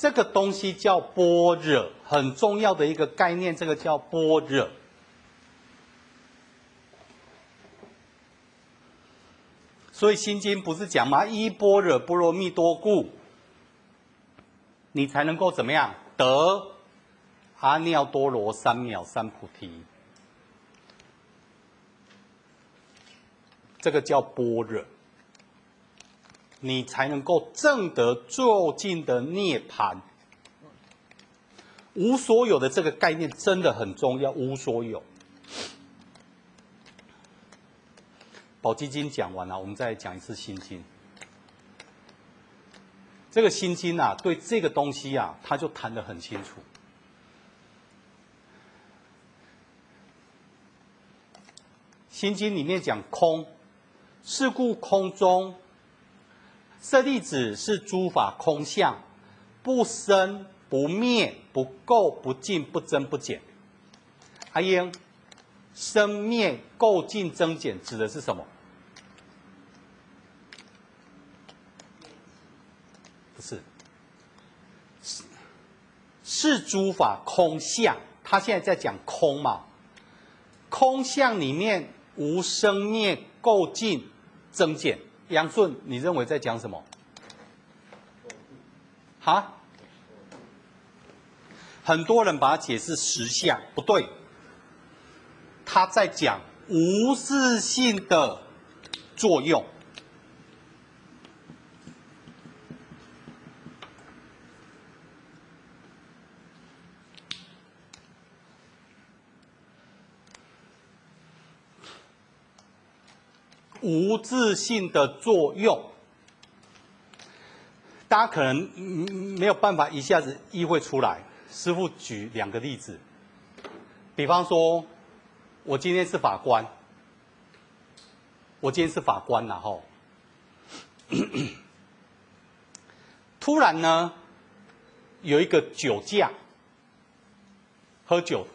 这个东西叫般若，很重要的一个概念，这个叫般若。所以《心经》不是讲吗？依般若波罗蜜多故，你才能够怎么样得阿耨多罗三藐三菩提。这个叫般若，你才能够证得究竟的涅槃。无所有的这个概念真的很重要，无所有。宝积经讲完了，我们再讲一次心经。这个心经啊，对这个东西啊，他就谈得很清楚。心经里面讲空，是故空中，舍利子是诸法空相，不生不灭，不垢不净，不增不减。阿英。生灭垢净增减指的是什么？不是，是是诸法空相。他现在在讲空嘛？空相里面无生灭垢净增减。杨顺，你认为在讲什么？哈？很多人把它解释实相，不对。他在讲无自性的作用，无自性的作用，大家可能没有办法一下子意会出来。师傅举两个例子，比方说。我今天是法官，我今天是法官然后，突然呢，有一个酒驾，喝酒，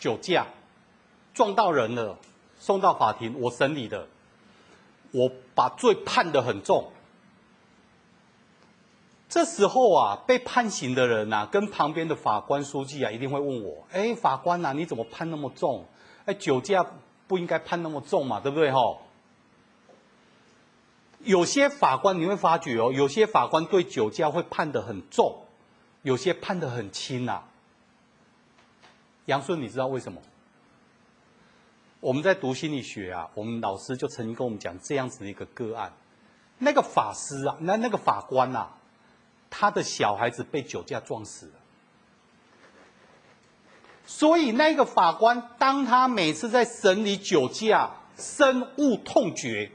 酒驾，撞到人了，送到法庭，我审理的，我把罪判得很重。这时候啊，被判刑的人呐，跟旁边的法官、书记啊，一定会问我：哎，法官呐，你怎么判那么重？哎，酒驾不应该判那么重嘛，对不对吼？有些法官你会发觉哦，有些法官对酒驾会判得很重，有些判得很轻呐。杨顺，你知道为什么？我们在读心理学啊，我们老师就曾经跟我们讲这样子的一个个案，那个法师啊，那那个法官呐。他的小孩子被酒驾撞死了，所以那个法官，当他每次在审理酒驾，深恶痛绝。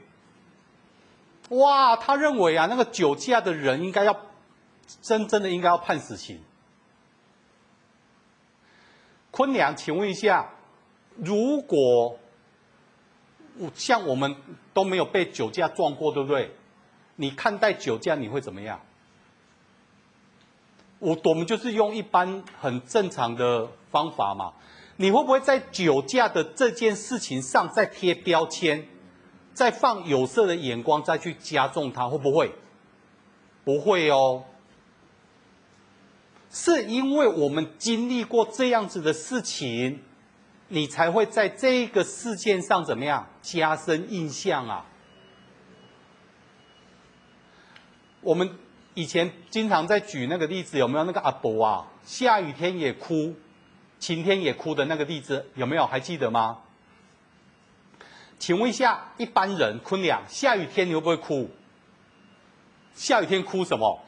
哇，他认为啊，那个酒驾的人应该要真正的应该要判死刑。坤良，请问一下，如果我像我们都没有被酒驾撞过，对不对？你看待酒驾你会怎么样？我我们就是用一般很正常的方法嘛，你会不会在酒驾的这件事情上再贴标签，再放有色的眼光，再去加重它？会不会？不会哦，是因为我们经历过这样子的事情，你才会在这个事件上怎么样加深印象啊？我们。以前经常在举那个例子，有没有那个阿伯啊？下雨天也哭，晴天也哭的那个例子，有没有？还记得吗？请问一下，一般人坤良，下雨天你会不会哭？下雨天哭什么？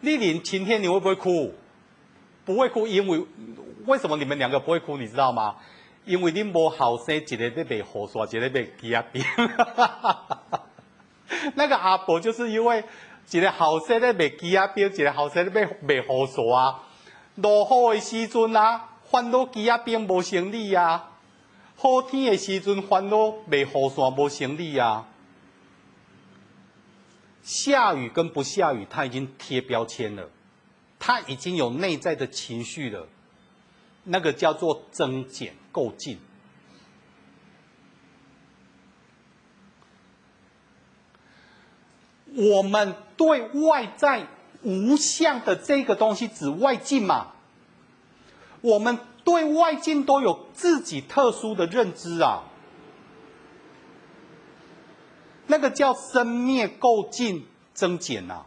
丽玲，晴天你会不会哭？不会哭，因为为什么你们两个不会哭？你知道吗？因为你没好生，一个在卖雨伞，一个在卖鸡仔饼。那个阿伯就是因为。一个后生咧卖鸡仔饼，一个后生咧卖卖雨伞啊。落雨的时阵啊，烦恼鸡仔饼无生理啊；好天的时阵，烦恼卖雨伞无生理啊。下雨跟不下雨，他已经贴标签了，他已经有内在的情绪了，那个叫做增减垢净。我们对外在无相的这个东西指外境嘛。我们对外境都有自己特殊的认知啊，那个叫生灭垢净增减呐，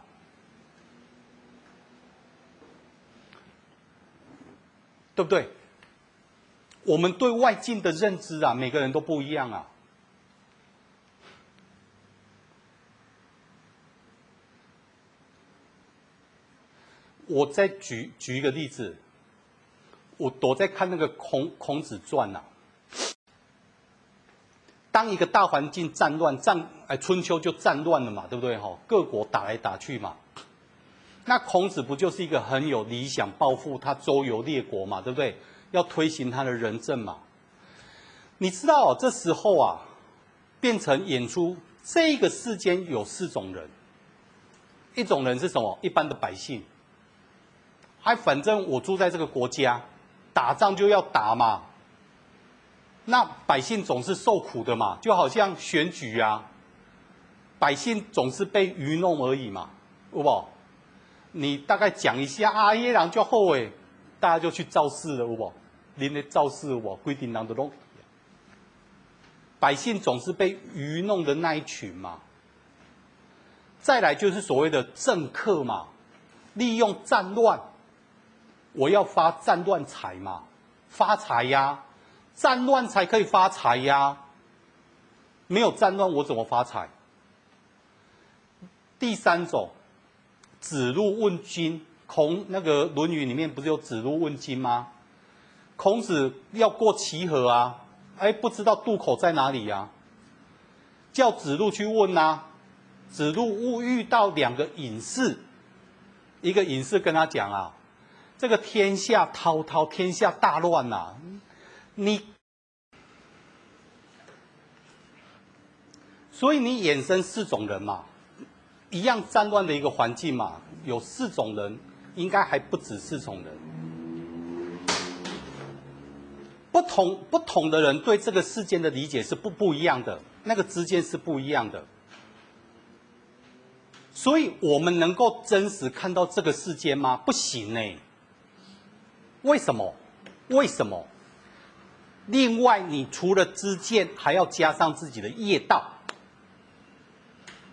对不对？我们对外境的认知啊，每个人都不一样啊。我再举举一个例子，我躲在看那个孔孔子传呐、啊。当一个大环境战乱战，哎，春秋就战乱了嘛，对不对？哈，各国打来打去嘛。那孔子不就是一个很有理想抱负，他周游列国嘛，对不对？要推行他的仁政嘛。你知道这时候啊，变成演出这个世间有四种人，一种人是什么？一般的百姓。哎，反正我住在这个国家，打仗就要打嘛。那百姓总是受苦的嘛，就好像选举啊，百姓总是被愚弄而已嘛，有无？你大概讲一下啊，耶人就后悔，大家就去造势了，有无？您的造势我规定人都弄。百姓总是被愚弄的那一群嘛。再来就是所谓的政客嘛，利用战乱。我要发战乱财嘛，发财呀，战乱才可以发财呀。没有战乱，我怎么发财？第三种，子路问君，孔那个《论语》里面不是有子路问君吗？孔子要过齐河啊，哎，不知道渡口在哪里呀？叫子路去问呐。子路误遇到两个隐士，一个隐士跟他讲啊。这个天下滔滔，天下大乱呐、啊！你，所以你衍生四种人嘛，一样战乱的一个环境嘛，有四种人，应该还不止四种人。不同不同的人对这个世间的理解是不不一样的，那个之间是不一样的。所以我们能够真实看到这个世间吗？不行呢。为什么？为什么？另外，你除了知见，还要加上自己的业道。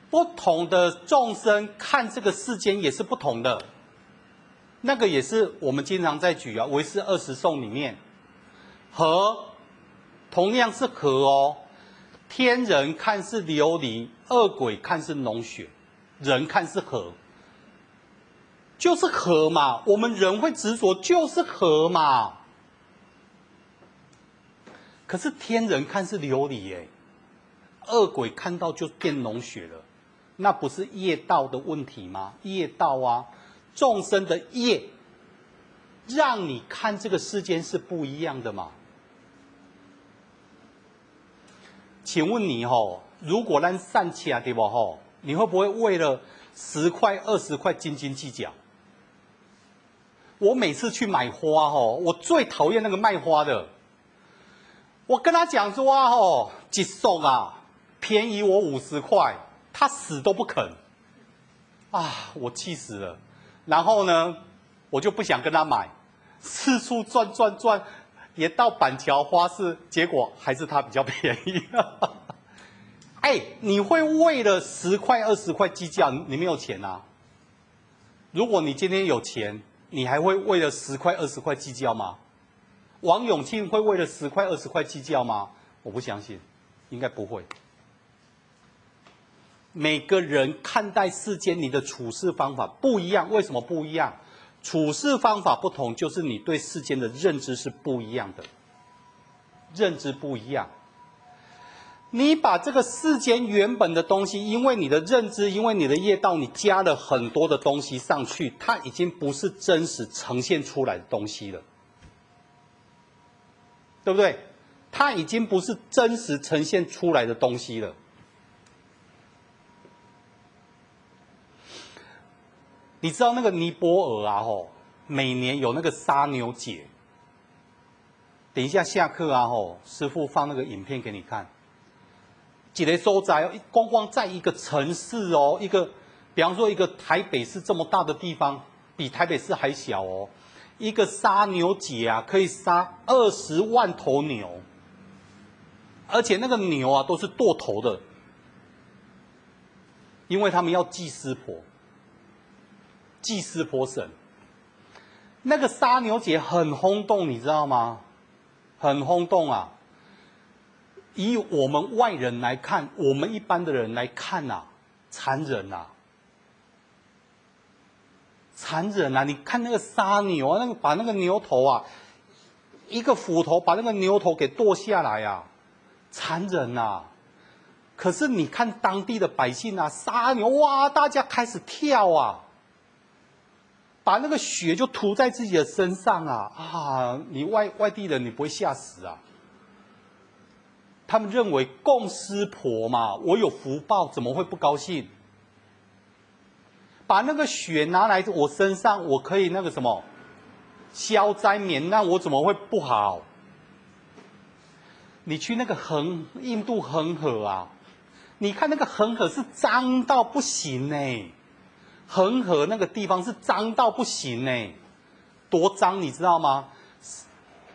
不同的众生看这个世间也是不同的。那个也是我们经常在举啊，《唯识二十颂》里面，河同样是河哦。天人看是琉璃，恶鬼看是脓血，人看是河。就是河嘛，我们人会执着，就是河嘛。可是天人看是琉璃耶，恶鬼看到就变脓血了，那不是业道的问题吗？业道啊，众生的业，让你看这个世间是不一样的嘛。请问你吼，如果咱散起来对不吼，你会不会为了十块二十块斤斤计较？我每次去买花，吼，我最讨厌那个卖花的。我跟他讲说啊，吼，一束啊，便宜我五十块，他死都不肯。啊，我气死了。然后呢，我就不想跟他买，四处转转转，也到板桥花市，结果还是他比较便宜。哎，你会为了十块二十块计较？你没有钱啊？如果你今天有钱。你还会为了十块二十块计较吗？王永庆会为了十块二十块计较吗？我不相信，应该不会。每个人看待世间，你的处事方法不一样，为什么不一样？处事方法不同，就是你对世间的认知是不一样的，认知不一样。你把这个世间原本的东西，因为你的认知，因为你的业道，你加了很多的东西上去，它已经不是真实呈现出来的东西了，对不对？它已经不是真实呈现出来的东西了。你知道那个尼泊尔啊，吼，每年有那个杀牛节。等一下下课啊，吼，师傅放那个影片给你看。几个所在哦，光光在一个城市哦，一个比方说一个台北市这么大的地方，比台北市还小哦，一个杀牛节啊，可以杀二十万头牛，而且那个牛啊都是剁头的，因为他们要祭师婆，祭司婆神。那个杀牛节很轰动，你知道吗？很轰动啊！以我们外人来看，我们一般的人来看呐、啊，残忍呐、啊，残忍啊！你看那个杀牛啊，那个把那个牛头啊，一个斧头把那个牛头给剁下来呀、啊，残忍呐！可是你看当地的百姓啊，杀牛哇，大家开始跳啊。把那个血就涂在自己的身上啊啊！你外外地人你不会吓死啊？他们认为供师婆嘛，我有福报，怎么会不高兴？把那个血拿来我身上，我可以那个什么消灾免难，我怎么会不好？你去那个恒印度恒河啊，你看那个恒河是脏到不行呢。恒河那个地方是脏到不行呢，多脏你知道吗？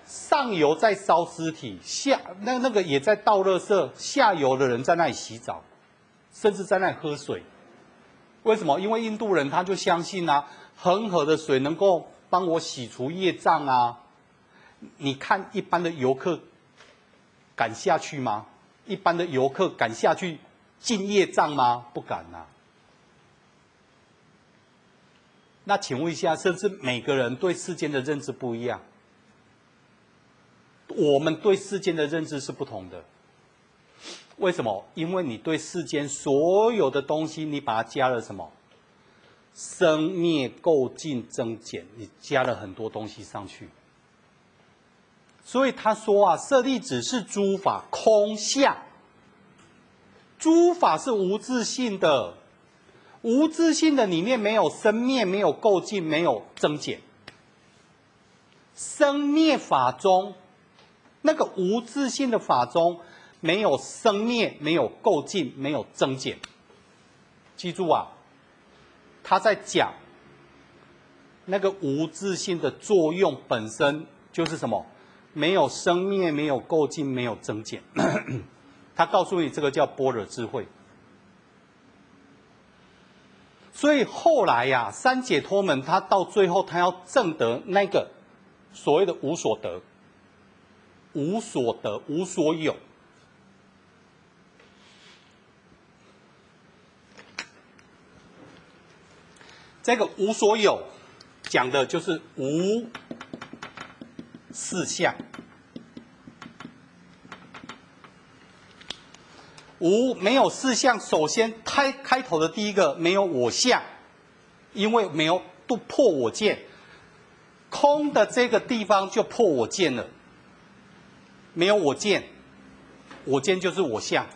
上游在烧尸体，下那那个也在倒垃圾，下游的人在那里洗澡，甚至在那里喝水。为什么？因为印度人他就相信啊，恒河的水能够帮我洗除业障啊。你看一般的游客敢下去吗？一般的游客敢下去净业障吗？不敢呐、啊。那请问一下，是不是每个人对世间的认知不一样？我们对世间的认知是不同的。为什么？因为你对世间所有的东西，你把它加了什么？生灭垢净增减，你加了很多东西上去。所以他说啊，舍利子是诸法空相，诸法是无自性的。无自性的里面没有生灭，没有垢净，没有增减。生灭法中，那个无自性的法中，没有生灭，没有垢净，没有增减。记住啊，他在讲那个无自性的作用本身就是什么？没有生灭，没有垢净，没有增减。他告诉你，这个叫般若智慧。所以后来呀、三解脱门他到最后他要证得那个所谓的无所得、无所得、无所有。这个无所有讲的就是无四相。无没有四相，首先开开头的第一个没有我相，因为没有都破我见，空的这个地方就破我见了，没有我见，我见就是我相，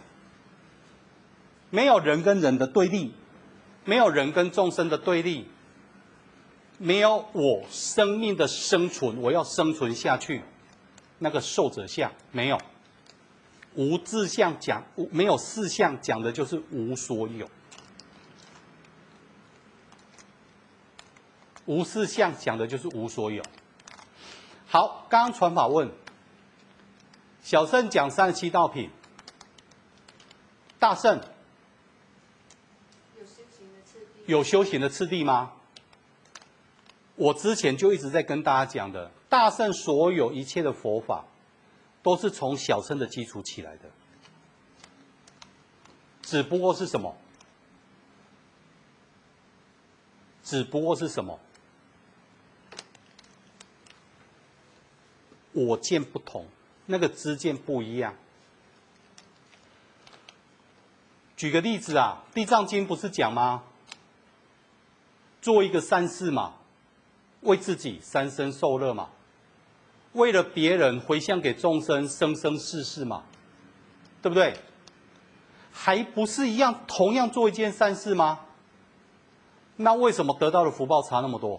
没有人跟人的对立，没有人跟众生的对立，没有我生命的生存，我要生存下去，那个受者相没有。无自相讲，没有四相讲的就是无所有。无四相讲的就是无所有。好，刚刚传法问，小圣讲三十七道品，大圣有修行的次第，有修行的次第吗？我之前就一直在跟大家讲的，大圣所有一切的佛法。都是从小生的基础起来的，只不过是什么？只不过是什么？我见不同，那个知见不一样。举个例子啊，《地藏经》不是讲吗？做一个善事嘛，为自己三生受乐嘛。为了别人回向给众生，生生世世嘛，对不对？还不是一样，同样做一件善事吗？那为什么得到的福报差那么多？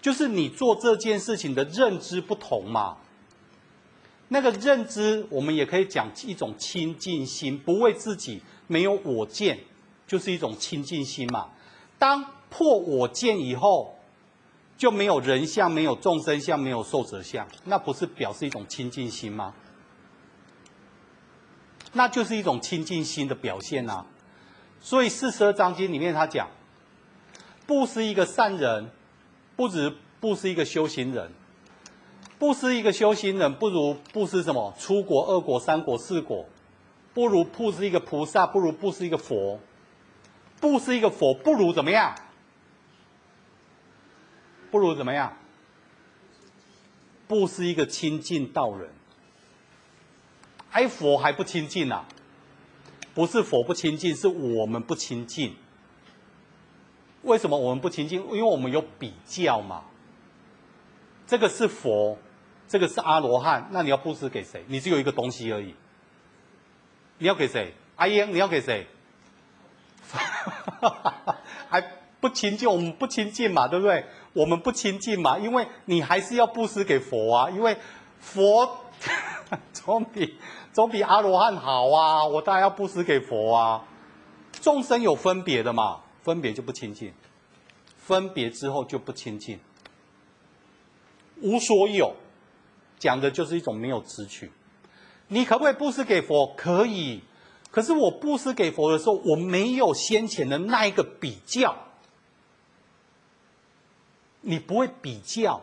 就是你做这件事情的认知不同嘛。那个认知，我们也可以讲一种清净心，不为自己，没有我见，就是一种清净心嘛。当破我见以后，就没有人相，没有众生相，没有寿者相，那不是表示一种清净心吗？那就是一种清净心的表现呐、啊。所以四十二章经里面他讲，布施一个善人，不止布施一个修行人，布施一个修行人不如布施什么？出国、二国、三国、四国，不如布施一个菩萨，不如布施一个佛。布施一个佛不如怎么样？不如怎么样？布施一个亲近道人。哎，佛还不亲近啊？不是佛不亲近，是我们不亲近。为什么我们不亲近？因为我们有比较嘛。这个是佛，这个是阿罗汉，那你要布施给谁？你只有一个东西而已。你要给谁？阿英，你要给谁？还不亲近，我们不亲近嘛，对不对？我们不亲近嘛，因为你还是要布施给佛啊，因为佛 总比总比阿罗汉好啊，我当然要布施给佛啊。众生有分别的嘛，分别就不亲近，分别之后就不亲近。无所有，讲的就是一种没有执取。你可不可以布施给佛？可以。可是我布施给佛的时候，我没有先前的那一个比较。你不会比较，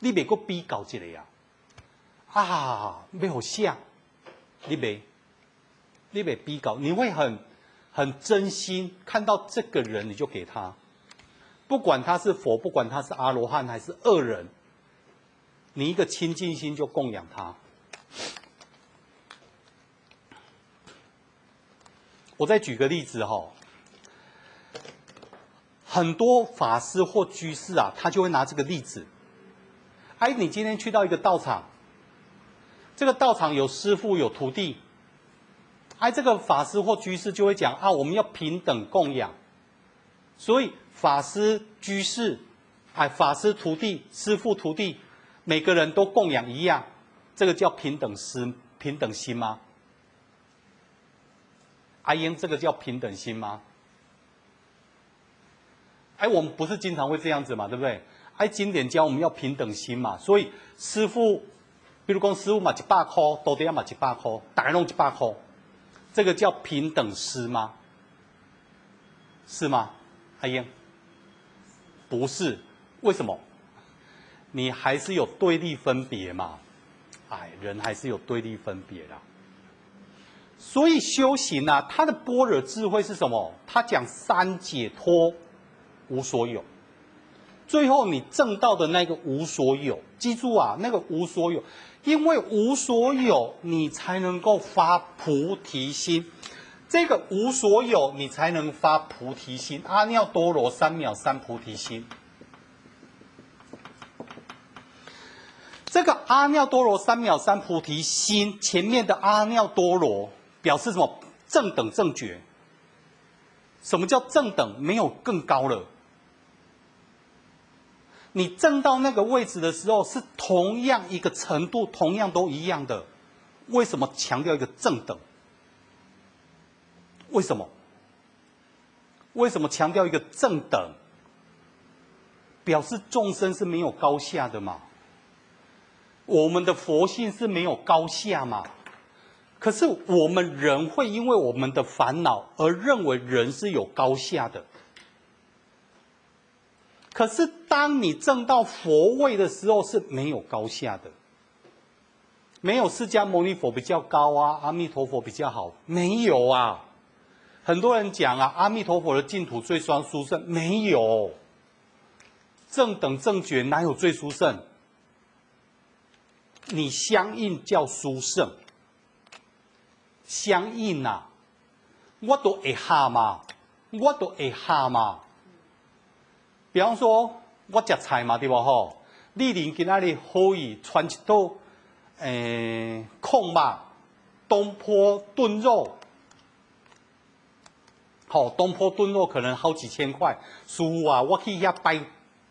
你别个比较一个呀？啊，没有像，你别，你别比较，你会很很真心看到这个人，你就给他，不管他是佛，不管他是阿罗汉还是恶人，你一个清净心就供养他。我再举个例子哈，很多法师或居士啊，他就会拿这个例子。哎，你今天去到一个道场，这个道场有师父有徒弟，哎，这个法师或居士就会讲啊，我们要平等供养。所以法师、居士，哎，法师徒弟、师父徒弟，每个人都供养一样，这个叫平等心，平等心吗？阿英，这个叫平等心吗？哎，我们不是经常会这样子嘛，对不对？哎，经典教我们要平等心嘛，所以师父，比如讲师父嘛一百块，徒弟嘛一百块，大家弄一百块，这个叫平等师吗？是吗？阿英，不是，为什么？你还是有对立分别嘛？哎，人还是有对立分别的。所以修行啊，他的般若智慧是什么？他讲三解脱，无所有。最后你证到的那个无所有，记住啊，那个无所有，因为无所有，你才能够发菩提心。这个无所有，你才能发菩提心。阿耨多罗三藐三菩提心。这个阿耨多罗三藐三菩提心前面的阿耨多罗。表示什么？正等正觉。什么叫正等？没有更高了。你正到那个位置的时候，是同样一个程度，同样都一样的。为什么强调一个正等？为什么？为什么强调一个正等？表示众生是没有高下的嘛？我们的佛性是没有高下嘛？可是我们人会因为我们的烦恼而认为人是有高下的。可是当你证到佛位的时候是没有高下的，没有释迦牟尼佛比较高啊，阿弥陀佛比较好，没有啊。很多人讲啊，阿弥陀佛的净土最双殊胜，没有。正等正觉哪有最殊胜？你相应叫殊胜。相应、啊，我都会下嘛，我都会下嘛。比方说，我食菜嘛，对不吼？你邻今仔日可以传一道，诶、欸，焢肉，东坡炖肉，吼，东坡炖肉可能好几千块。师父啊，我去遐摆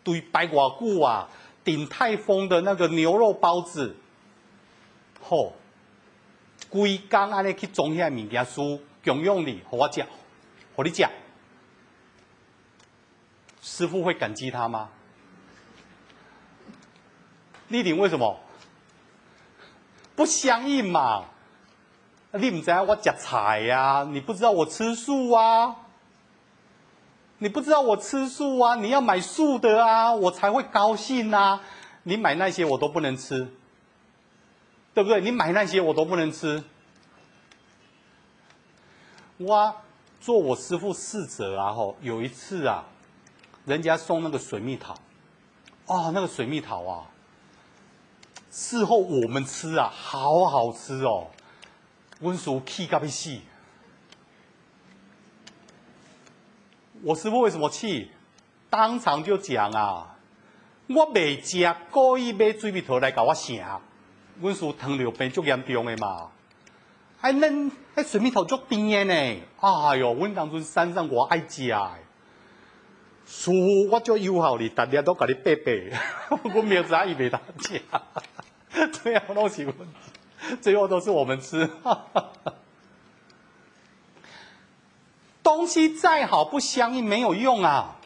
堆摆偌久啊，鼎泰丰的那个牛肉包子，吼。规工安尼去装遐物件，书供养你，互我食，我你食，师父会感激他吗？立鼎为什么？不相应嘛？你不知道我吃菜呀？你不知道我吃素啊？你不知道我吃素啊？你要买素的啊，我才会高兴啊！你买那些我都不能吃，对不对？你买那些我都不能吃。我做我师父侍者啊，吼，有一次啊，人家送那个水蜜桃，啊，那个水蜜桃啊。事后我们吃啊，好好吃哦，温叔气咖啡细。我师父为什么气？当场就讲啊，我未食，故意买水蜜桃来搞我食。温叔糖尿病足严重的嘛，还恁还水蜜桃足甜的呢。哎呦，阮当初山上我爱食，师父我就友好你，大家都给你背背，我没有啥伊袂当食。最后都是最后都是我们吃。东西再好不相应没有用啊，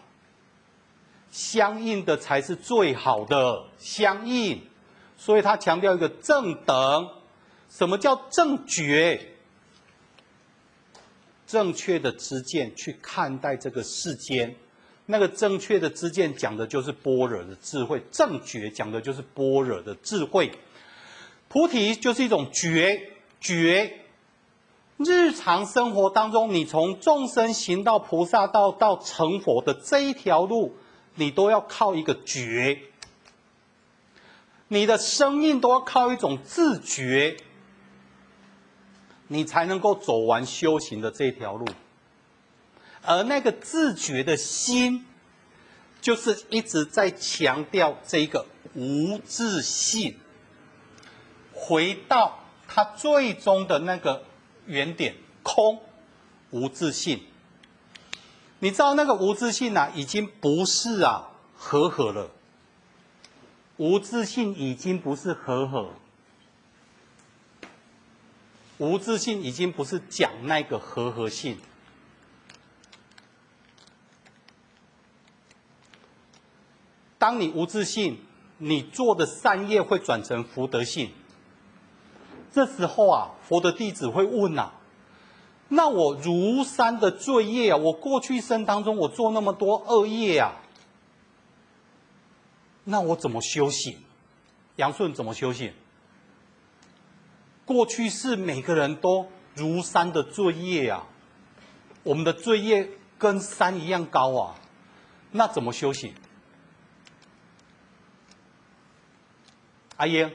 相应的才是最好的相应。所以他强调一个正等。什么叫正觉？正确的知见去看待这个世间。那个正确的知见讲的就是般若的智慧，正觉讲的就是般若的智慧，菩提就是一种觉觉。日常生活当中，你从众生行到菩萨道到成佛的这一条路，你都要靠一个觉，你的生命都要靠一种自觉，你才能够走完修行的这条路。而那个自觉的心，就是一直在强调这一个无自信，回到它最终的那个原点空无自信。你知道那个无自信啊，已经不是啊和合了。无自信已经不是和合，无自信已经不是讲那个和合性。当你无自信，你做的善业会转成福德性。这时候啊，佛的弟子会问呐、啊：“那我如山的罪业啊，我过去一生当中我做那么多恶业啊，那我怎么修行？杨顺怎么修行？过去是每个人都如山的罪业啊，我们的罪业跟山一样高啊，那怎么修行？”阿英，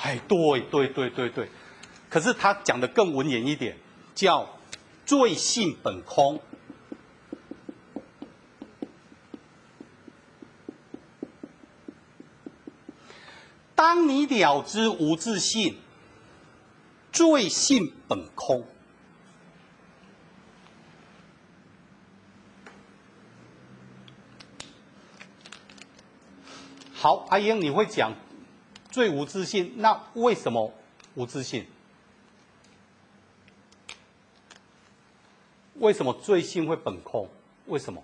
哎，对对对对对，可是他讲的更文言一点，叫罪性本空。当你了知无自性，罪性本空。好，阿英，你会讲最无自信，那为什么无自信？为什么罪性会本空？为什么？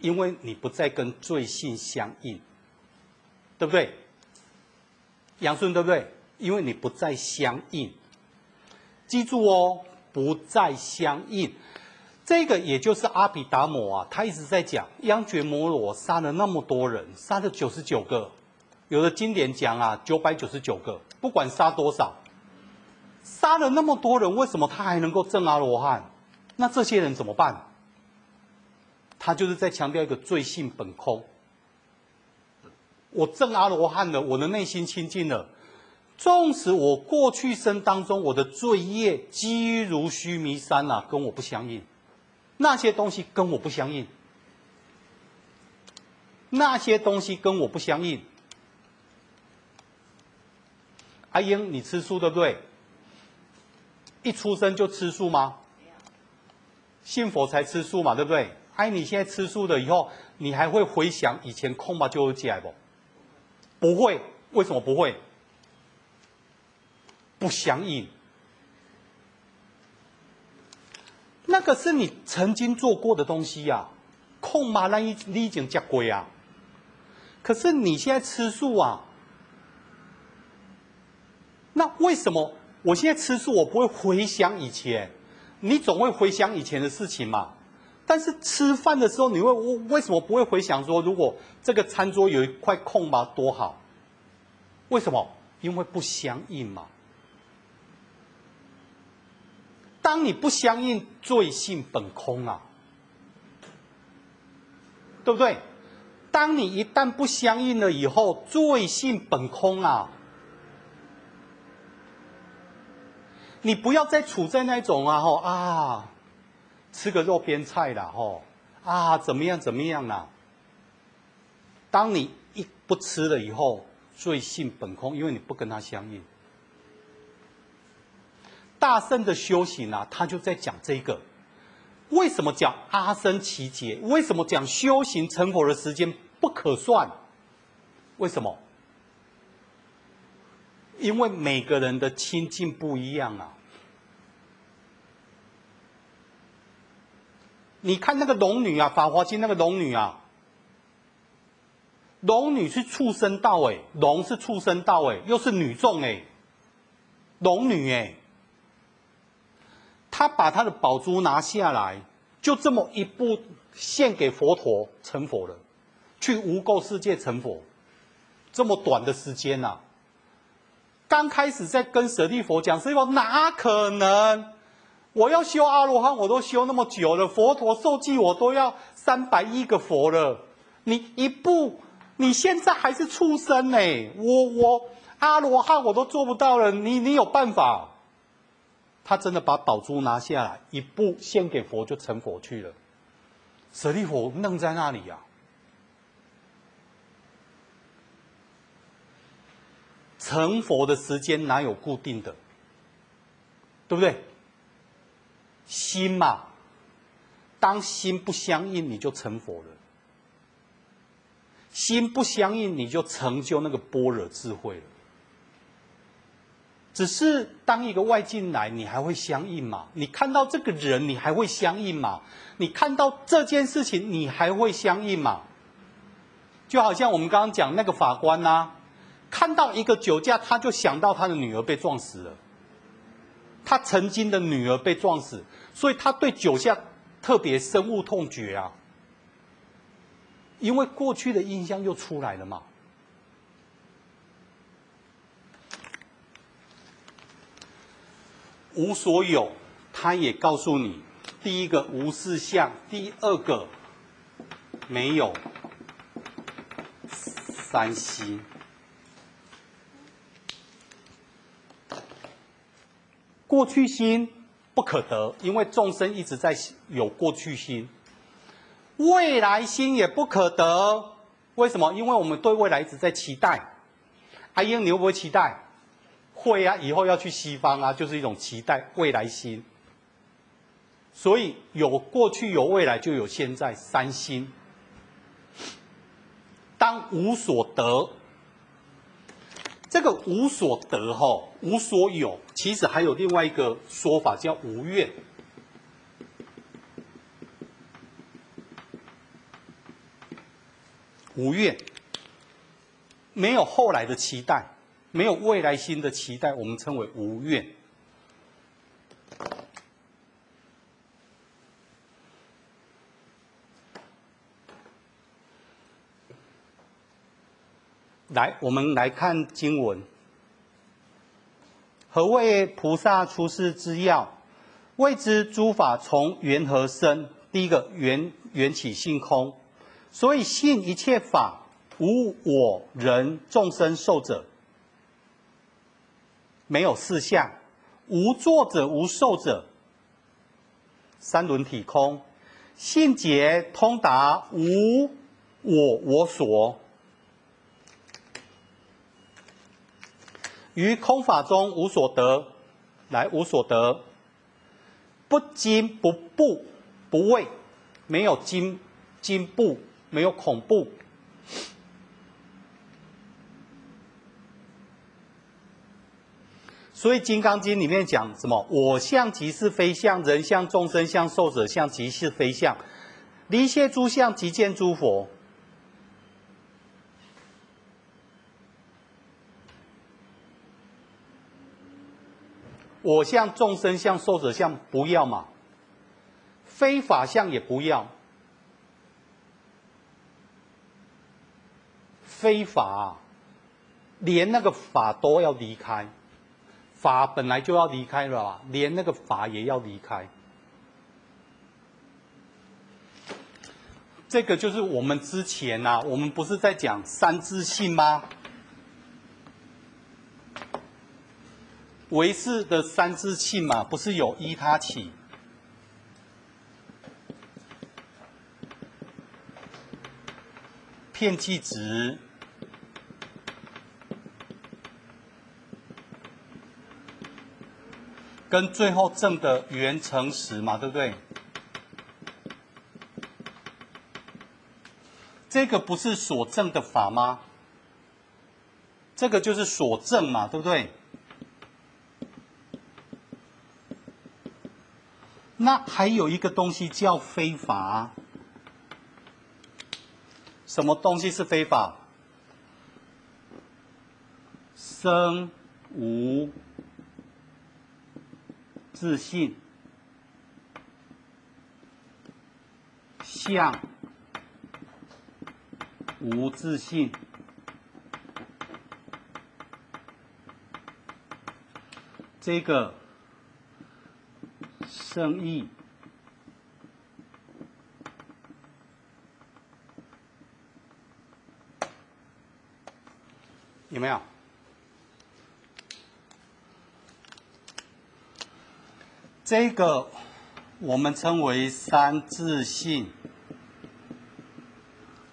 因为你不再跟罪性相应，对不对？杨顺，对不对？因为你不再相应，记住哦，不再相应。这个也就是阿毗达摩啊，他一直在讲央觉摩罗杀了那么多人，杀了九十九个，有的经典讲啊，九百九十九个，不管杀多少，杀了那么多人，为什么他还能够证阿罗汉？那这些人怎么办？他就是在强调一个罪性本空。我证阿罗汉了，我的内心清净了，纵使我过去生当中我的罪业积如须弥山啊，跟我不相应。那些东西跟我不相应，那些东西跟我不相应。阿英，你吃素对不对？一出生就吃素吗？信佛才吃素嘛，对不对？哎，你现在吃素了以后，你还会回想以前空吧就有起来不？不会，为什么不会？不相应。那个是你曾经做过的东西呀、啊，控嘛，那你你已经吃过啊。可是你现在吃素啊，那为什么我现在吃素，我不会回想以前？你总会回想以前的事情嘛。但是吃饭的时候，你会为为什么不会回想说，如果这个餐桌有一块空吧，多好？为什么？因为不相应嘛。当你不相应，罪性本空啊，对不对？当你一旦不相应了以后，罪性本空啊。你不要再处在那种啊吼啊，吃个肉边菜啦吼啊，怎么样怎么样啦。当你一不吃了以后，罪性本空，因为你不跟他相应。大圣的修行啊，他就在讲这个。为什么讲阿僧奇劫？为什么讲修行成佛的时间不可算？为什么？因为每个人的清净不一样啊。你看那个龙女啊，《法华经》那个龙女啊，龙女是畜生道哎，龙是畜生道哎，又是女众哎，龙女哎。他把他的宝珠拿下来，就这么一步献给佛陀成佛了，去无垢世界成佛，这么短的时间呐、啊。刚开始在跟舍利弗讲，舍利弗哪可能？我要修阿罗汉，我都修那么久了，佛陀受记我都要三百亿个佛了，你一步，你现在还是畜生呢？我我阿罗汉我都做不到了，你你有办法？他真的把宝珠拿下来，一步献给佛就成佛去了。舍利弗愣在那里呀、啊。成佛的时间哪有固定的？对不对？心嘛，当心不相应，你就成佛了。心不相应，你就成就那个般若智慧了。只是当一个外境来，你还会相应吗？你看到这个人，你还会相应吗？你看到这件事情，你还会相应吗？就好像我们刚刚讲那个法官呐、看到一个酒驾，他就想到他的女儿被撞死了，他曾经的女儿被撞死，所以他对酒驾特别深恶痛绝啊，因为过去的印象又出来了嘛。无所有，他也告诉你：第一个无事相，第二个没有三心。过去心不可得，因为众生一直在有过去心；未来心也不可得，为什么？因为我们对未来一直在期待。阿英，你会不会期待？会啊，以后要去西方啊，就是一种期待未来心。所以有过去有未来，就有现在三心。当无所得，这个无所得哈，无所有，其实还有另外一个说法叫无愿。无愿，没有后来的期待。没有未来心的期待，我们称为无愿。来，我们来看经文。何谓菩萨出世之要？谓知诸法从缘何生？第一个缘，缘起性空，所以性一切法无我人众生寿者。没有四相，无作者，无受者，三轮体空，性解通达，无我我所。于空法中无所得，来无所得，不惊不怖不畏，没有惊惊怖，没有恐怖。所以《金刚经》里面讲什么？我相即是非相，人相、众生相、寿者相即是非相，离谢诸相，即见诸佛。我相、众生相、寿者相不要嘛？非法相也不要。非法，连那个法都要离开。法本来就要离开了吧，连那个法也要离开。这个就是我们之前啊，我们不是在讲三自性吗？唯识的三自性嘛，不是有依他起，遍计执。跟最后证的原成实嘛，对不对？这个不是所证的法吗？这个就是所证嘛，对不对？那还有一个东西叫非法，什么东西是非法？生无。自信，相。无自信，这个生意。有没有？这个我们称为三自性，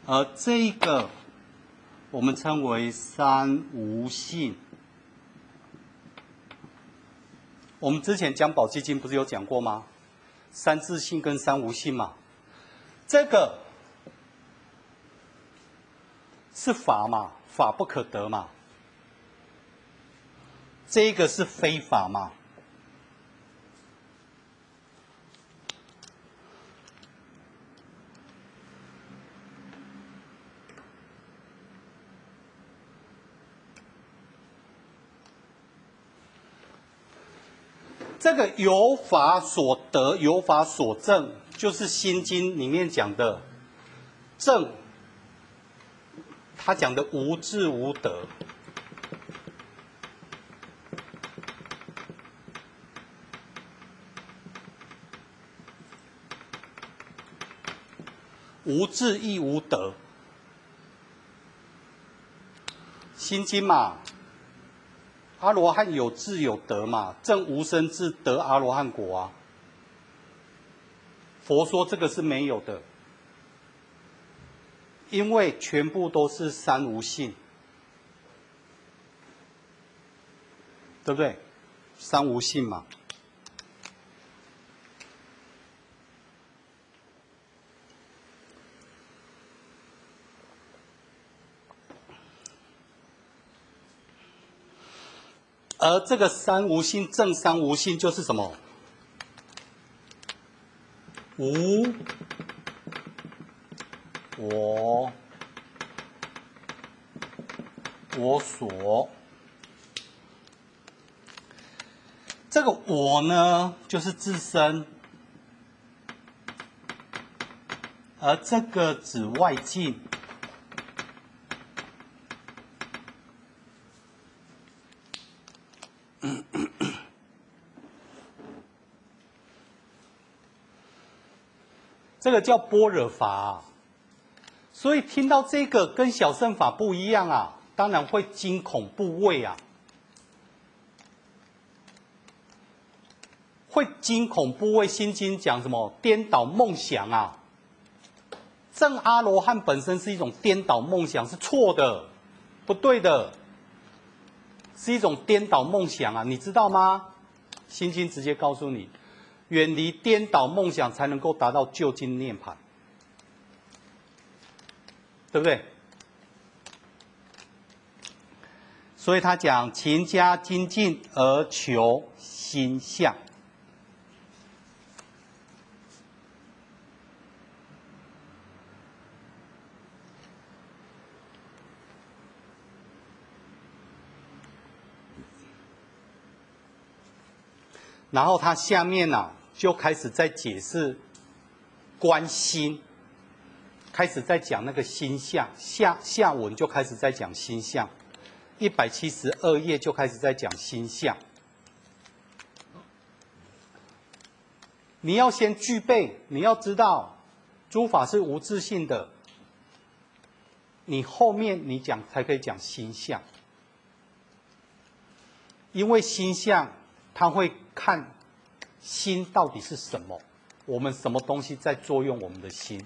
而这个我们称为三无性。我们之前讲宝积经不是有讲过吗？三自性跟三无性嘛，这个是法嘛，法不可得嘛，这个是非法嘛。这个有法所得，有法所证，就是《心经》里面讲的证。他讲的无智无德，无智亦无德，《心经》嘛。阿罗汉有智有德嘛，正无生智得阿罗汉果啊。佛说这个是没有的，因为全部都是三无性，对不对？三无性嘛。而这个三无性正三无性就是什么？无我我所，这个我呢，就是自身，而这个指外境。这个叫般若法啊，所以听到这个跟小乘法不一样啊，当然会惊恐怖畏啊，会惊恐怖畏。心经讲什么？颠倒梦想啊！证阿罗汉本身是一种颠倒梦想，是错的，不对的，是一种颠倒梦想啊！你知道吗？心经直接告诉你。远离颠倒梦想，才能够达到究竟涅槃，对不对？所以他讲勤加精进而求心相。然后他下面呢、啊、就开始在解释观心，开始在讲那个心相，下下文就开始在讲心相，一百七十二页就开始在讲心相。你要先具备，你要知道诸法是无自性的，你后面你讲才可以讲心相，因为心相。他会看心到底是什么，我们什么东西在作用我们的心。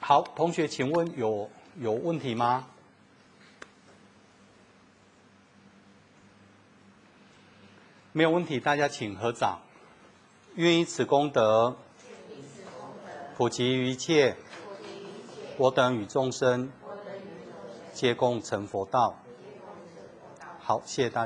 好，同学，请问有有问题吗？没有问题，大家请合掌。愿以此功德，普及于一切，我等与众生，皆共成佛道。好，谢谢大。